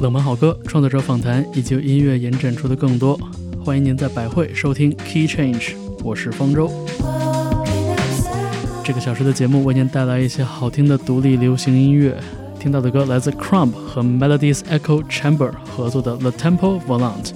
冷门好歌、创作者访谈以及音乐延展出的更多。欢迎您在百汇收听 Key Change，我是方舟。这个小时的节目为您带来一些好听的独立流行音乐。听到的歌来自 Crumb 和 Melodies Echo Chamber 合作的 The Temple Volant。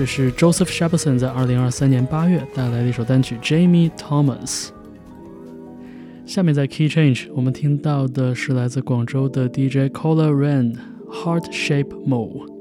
这是 Joseph Shepperson 在2023年8月带来的一首单曲 Jamie Thomas。下面在 Key Change，我们听到的是来自广州的 DJ Cola Rain Heart Shape Mo》e。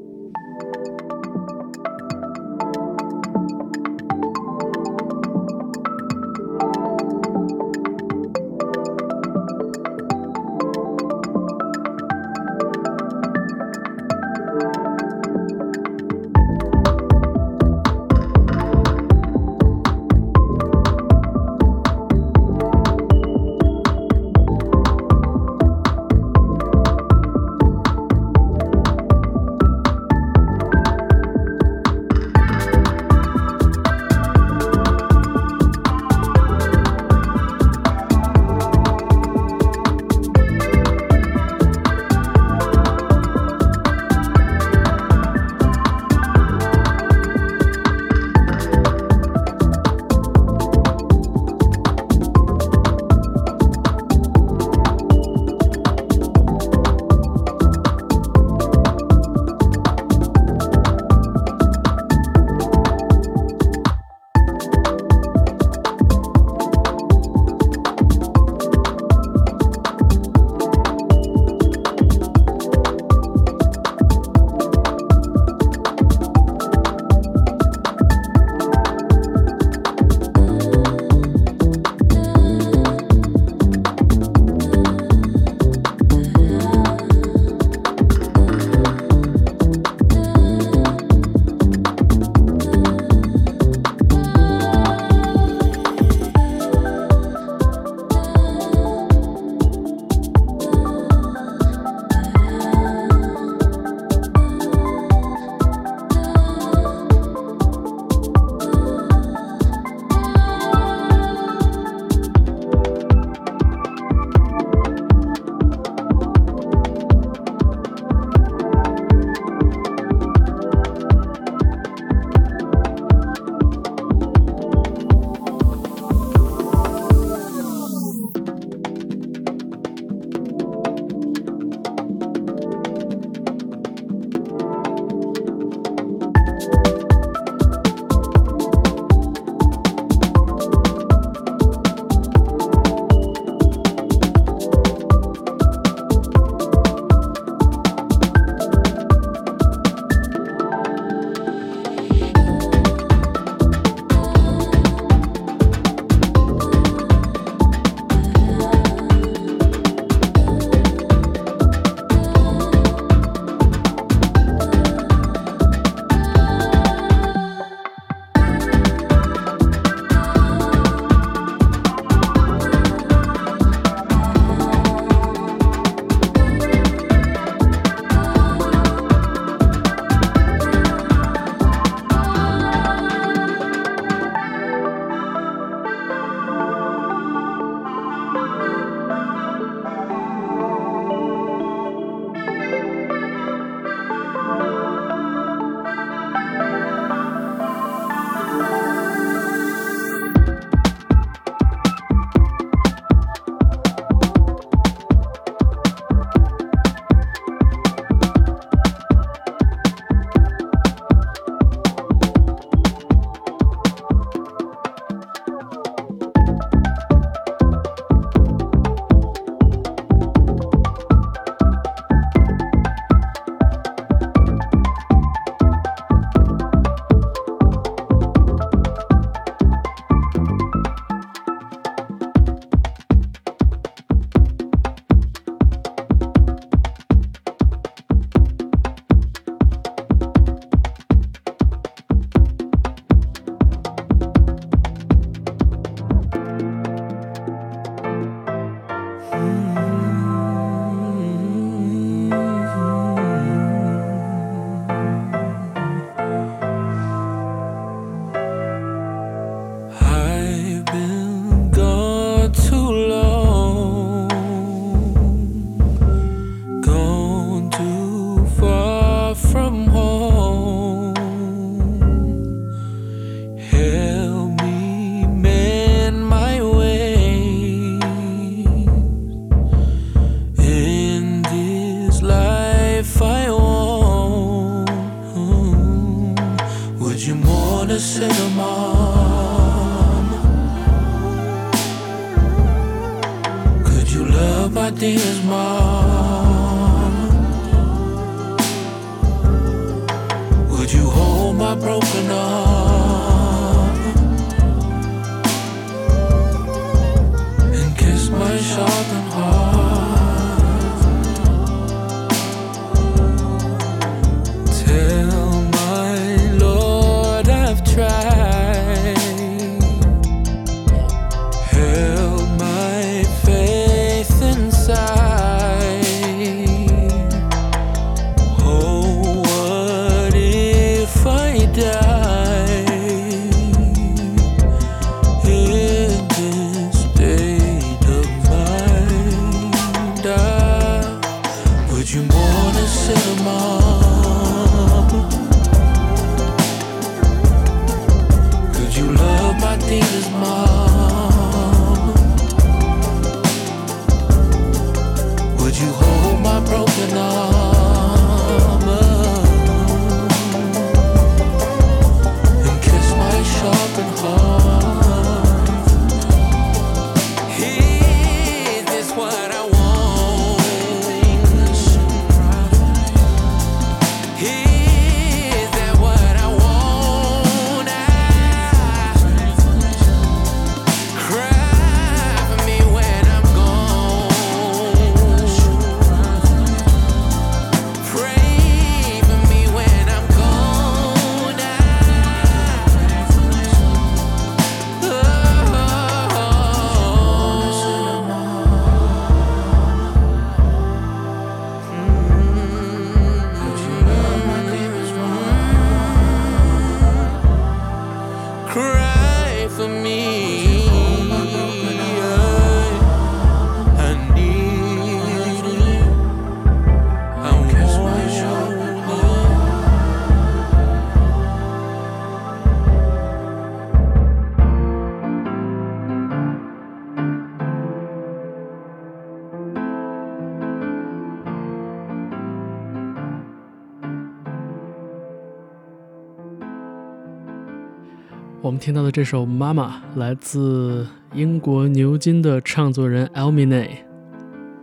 我们听到的这首《妈妈》来自英国牛津的唱作人 Elmine，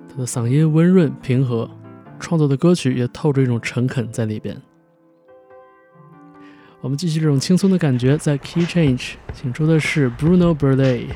他的嗓音温润平和，创作的歌曲也透着一种诚恳在里边。我们继续这种轻松的感觉，在 Key Change 请出的是 Bruno Brel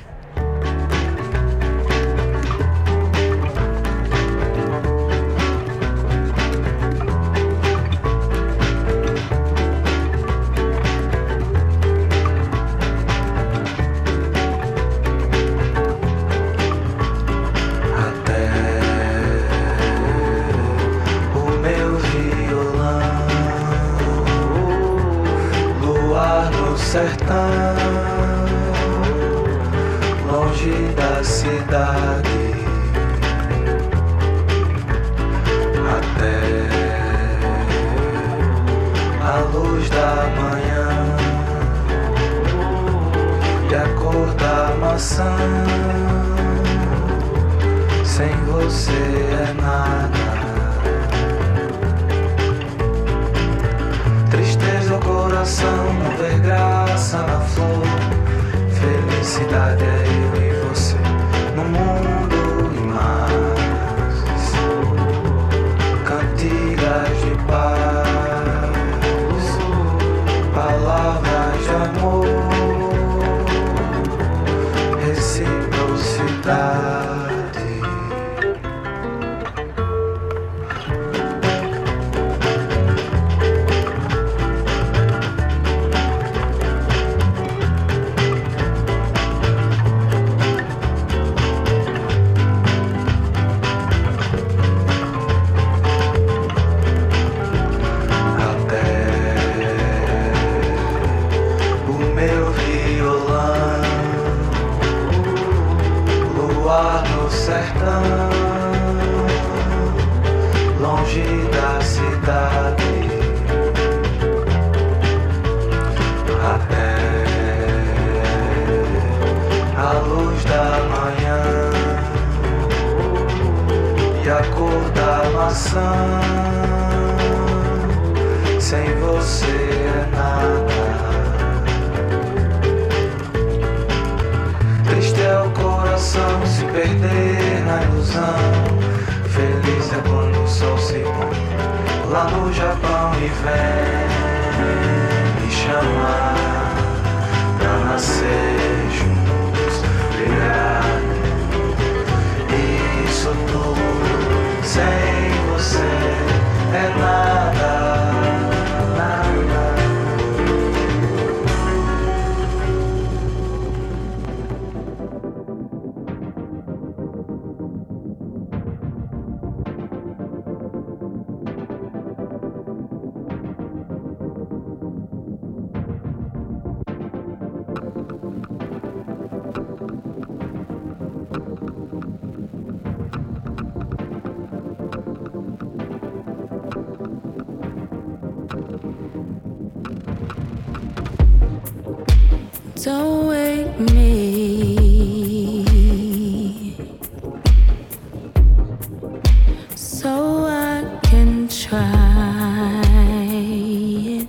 so I can try it.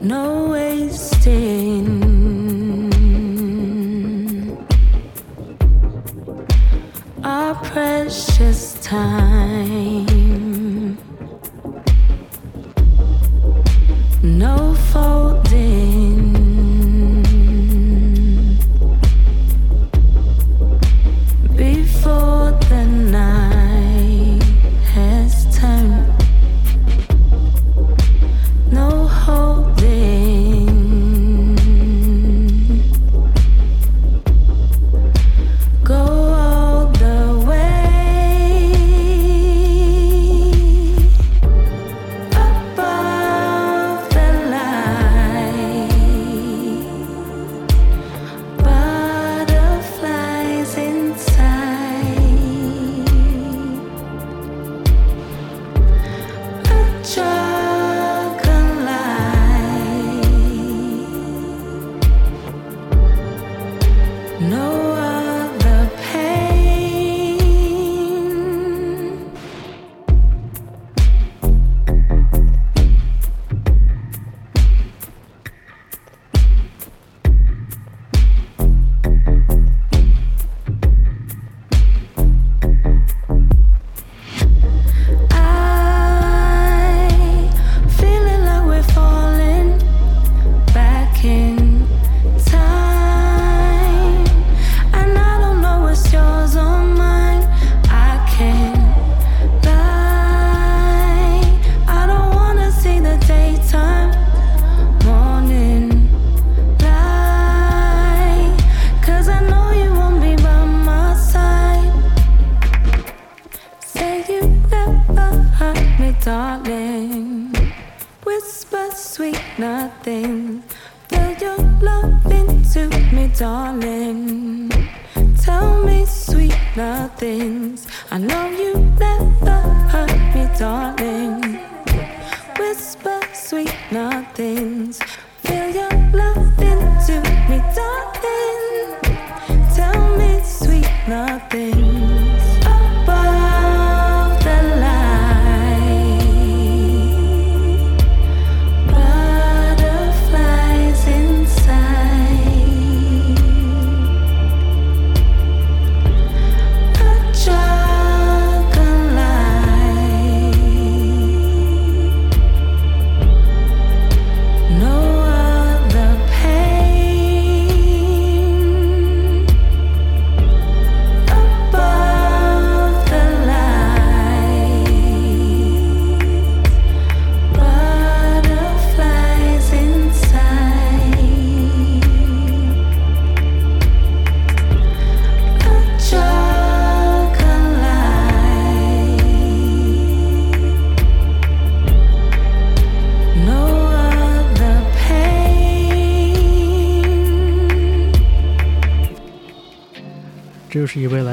No way.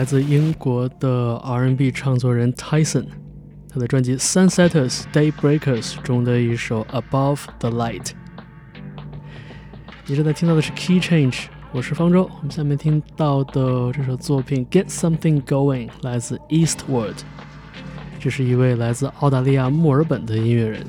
自英国的 R&B 唱作人 Tyson，他的专辑《Sunsetters Daybreakers》中的一首《Above the Light》。你正在听到的是 Key Change，我是方舟。我们下面听到的这首作品《Get Something Going》来自 Eastwood，这是一位来自澳大利亚墨尔本的音乐人。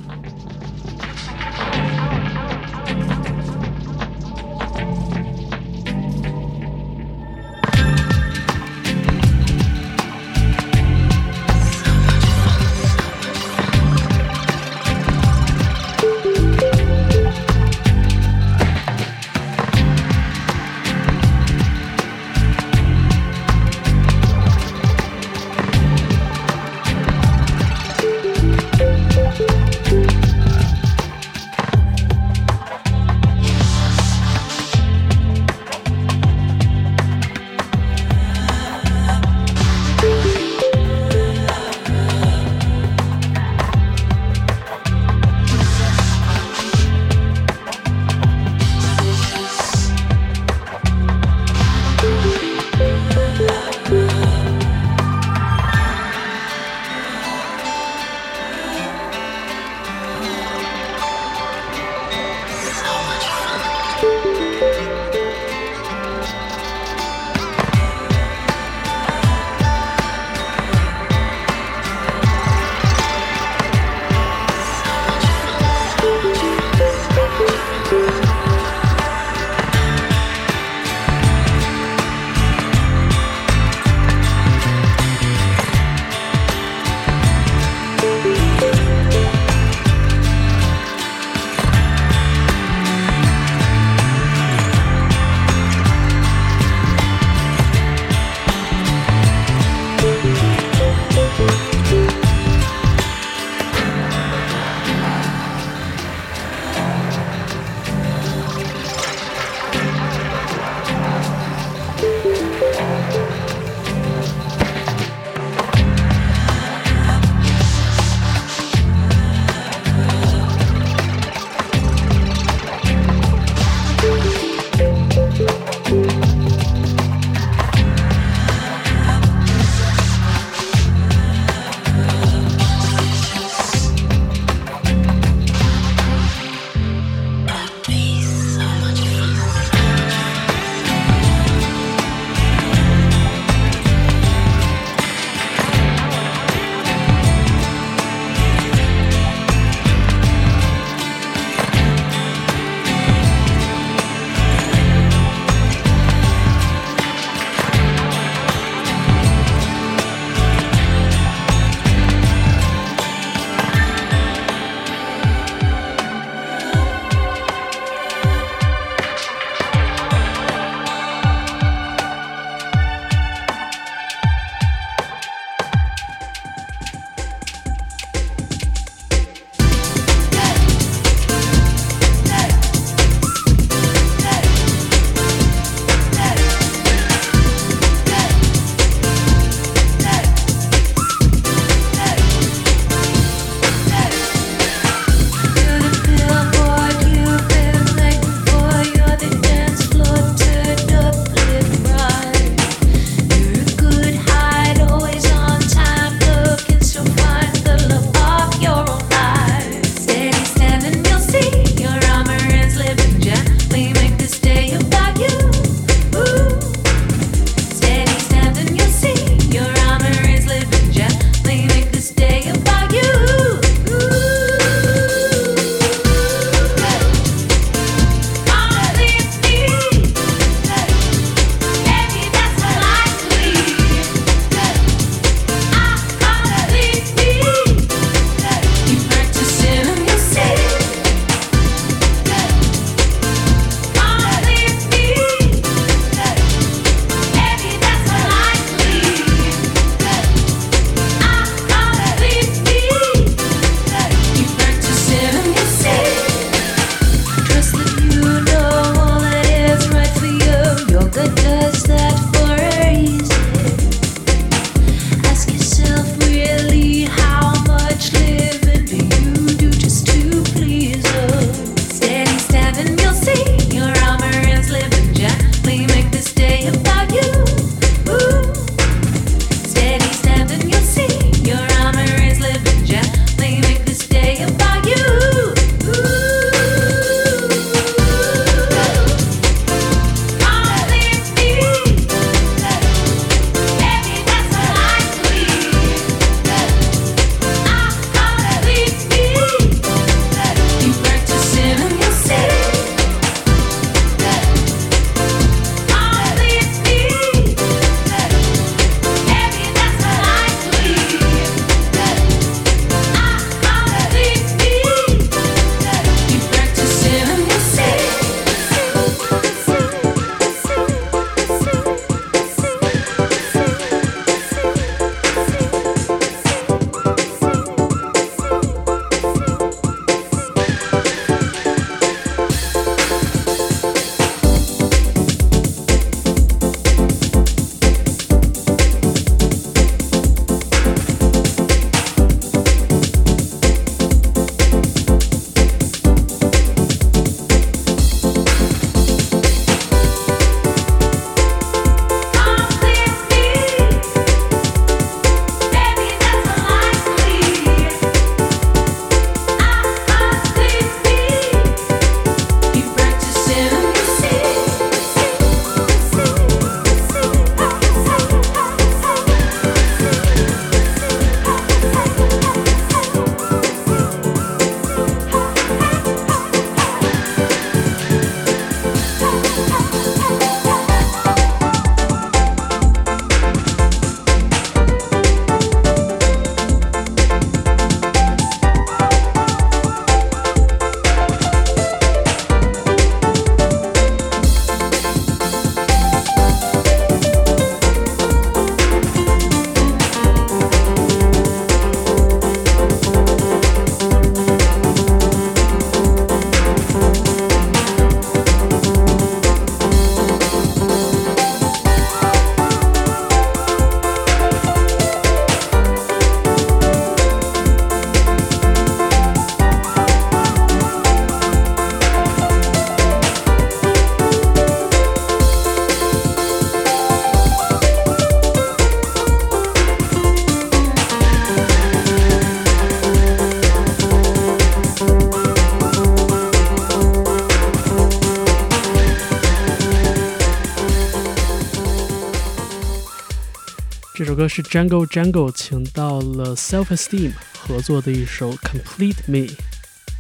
首歌是 Jungle Jungle 请到了 Self Esteem 合作的一首 Complete Me。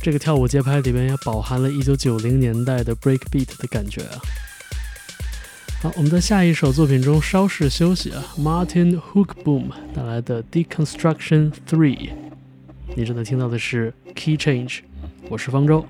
这个跳舞节拍里面也饱含了1990年代的 breakbeat 的感觉啊。好，我们在下一首作品中稍事休息啊。Martin Hookboom 带来的 Deconstruction Three，你正在听到的是 Key Change，我是方舟。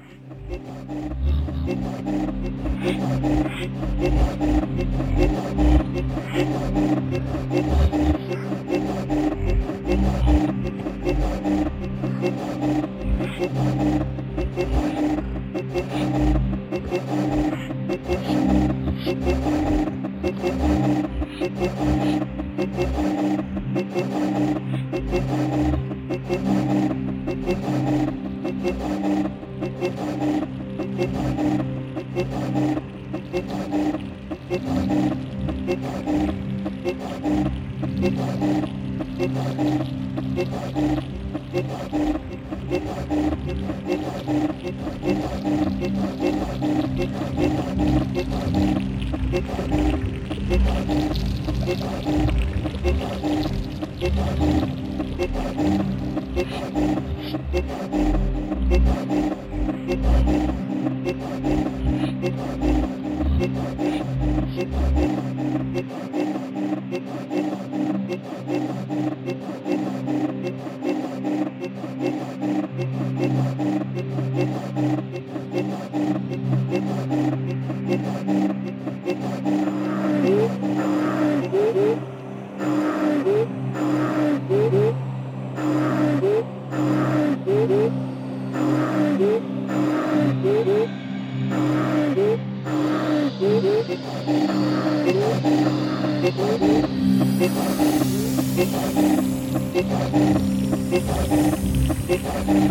Thank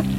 you.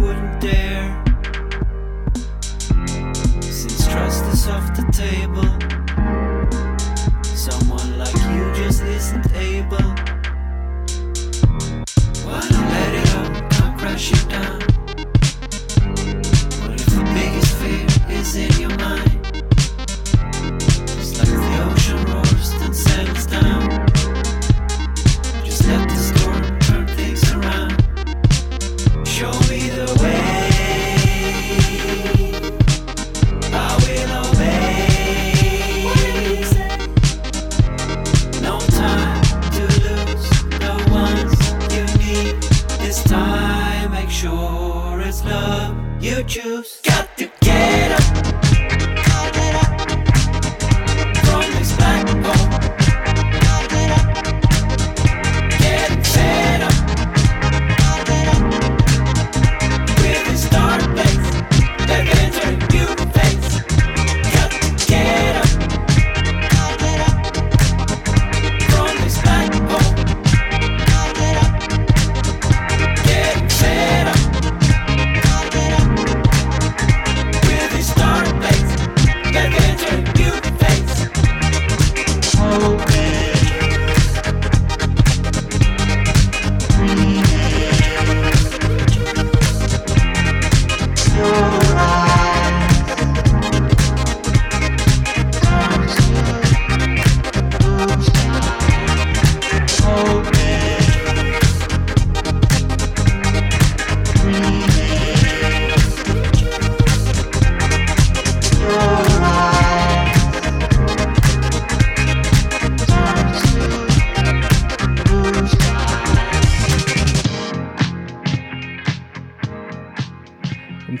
wouldn't dare. Since trust is off the table.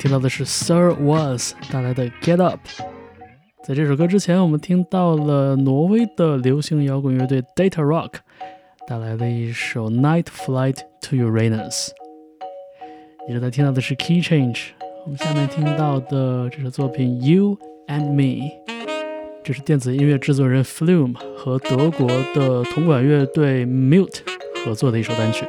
听到的是 Sir Was 带来的 Get Up。在这首歌之前，我们听到了挪威的流行摇滚乐队 Data Rock 带来的一首 Night Flight to Uranus。你正在听到的是 Key Change。我们下面听到的这首作品 You and Me，这是电子音乐制作人 Flume 和德国的铜管乐队 Mute 合作的一首单曲。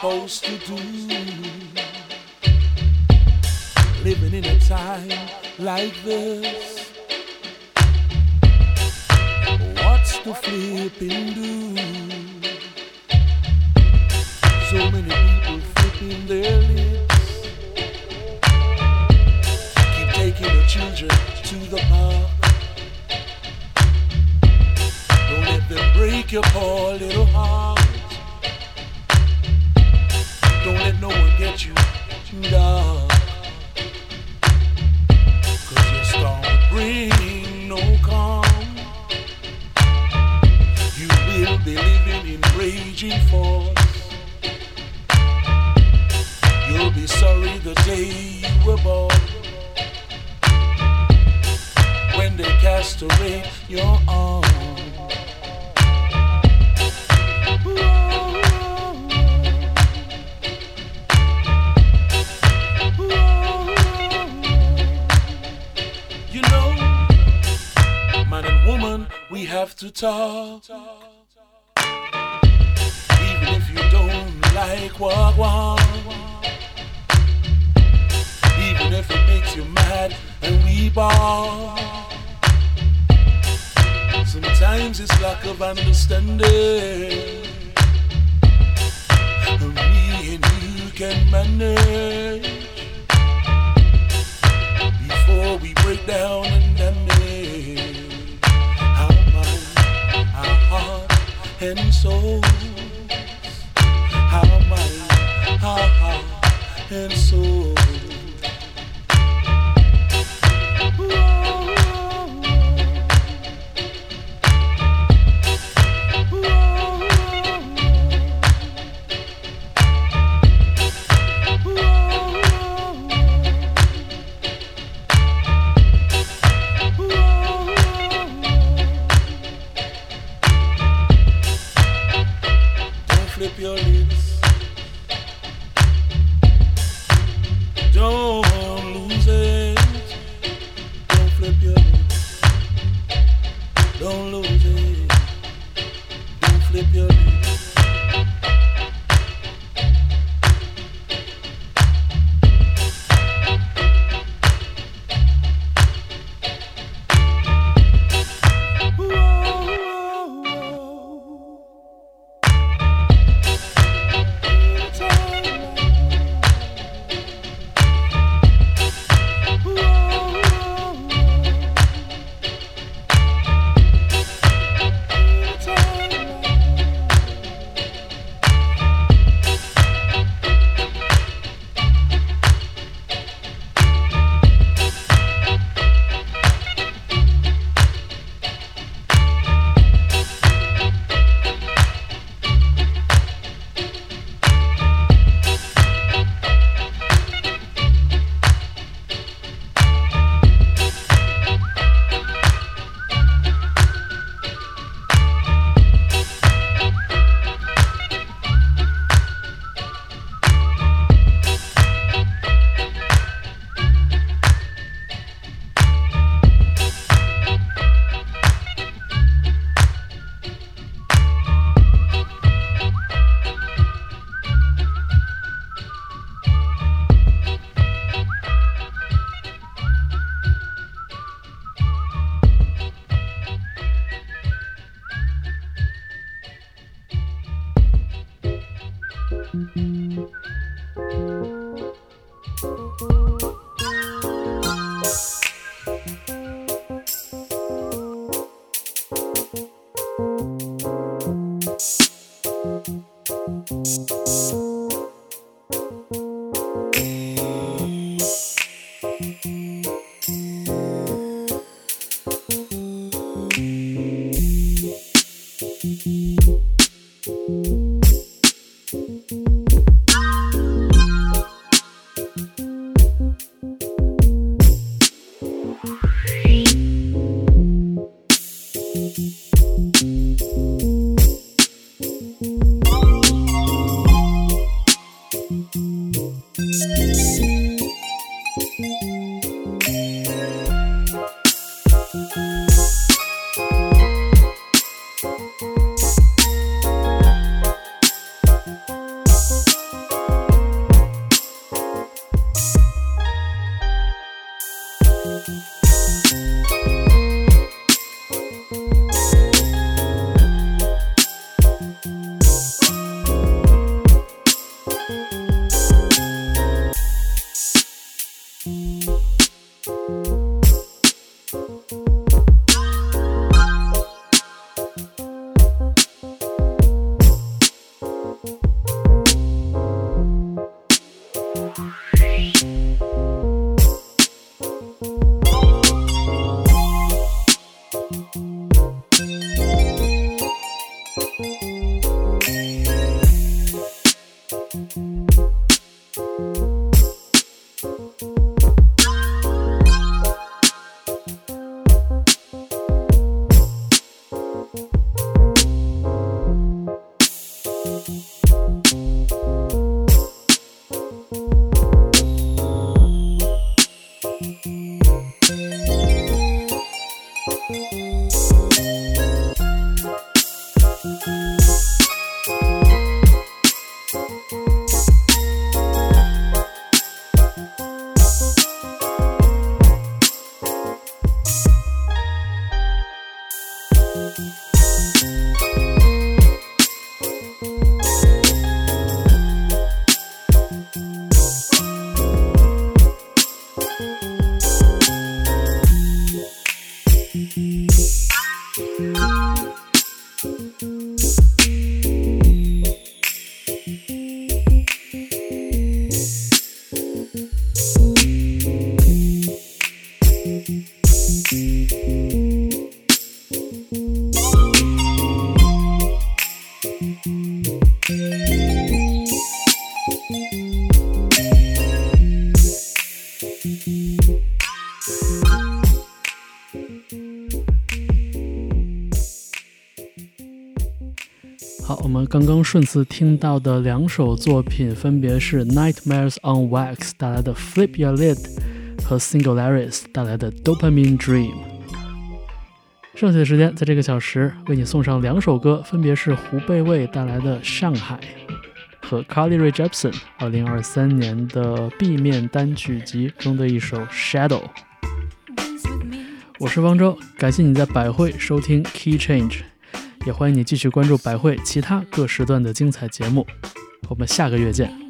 Supposed to do? Living in a time like this. What's the flipping do? So many people flipping their lips. Keep taking the children to the park. Don't let them break your heart. and souls. How my heart and soul. 好，我们刚刚顺次听到的两首作品，分别是 Nightmares on Wax 带来的 Flip Your Lid 和 Singularis 带来的 Dopamine Dream。剩下的时间，在这个小时为你送上两首歌，分别是胡贝卫带来的《上海》和 Carly Rae Jepsen 2023年的 B 面单曲集中的一首《Shadow》。我是方舟，感谢你在百汇收听 Key Change，也欢迎你继续关注百汇其他各时段的精彩节目。我们下个月见。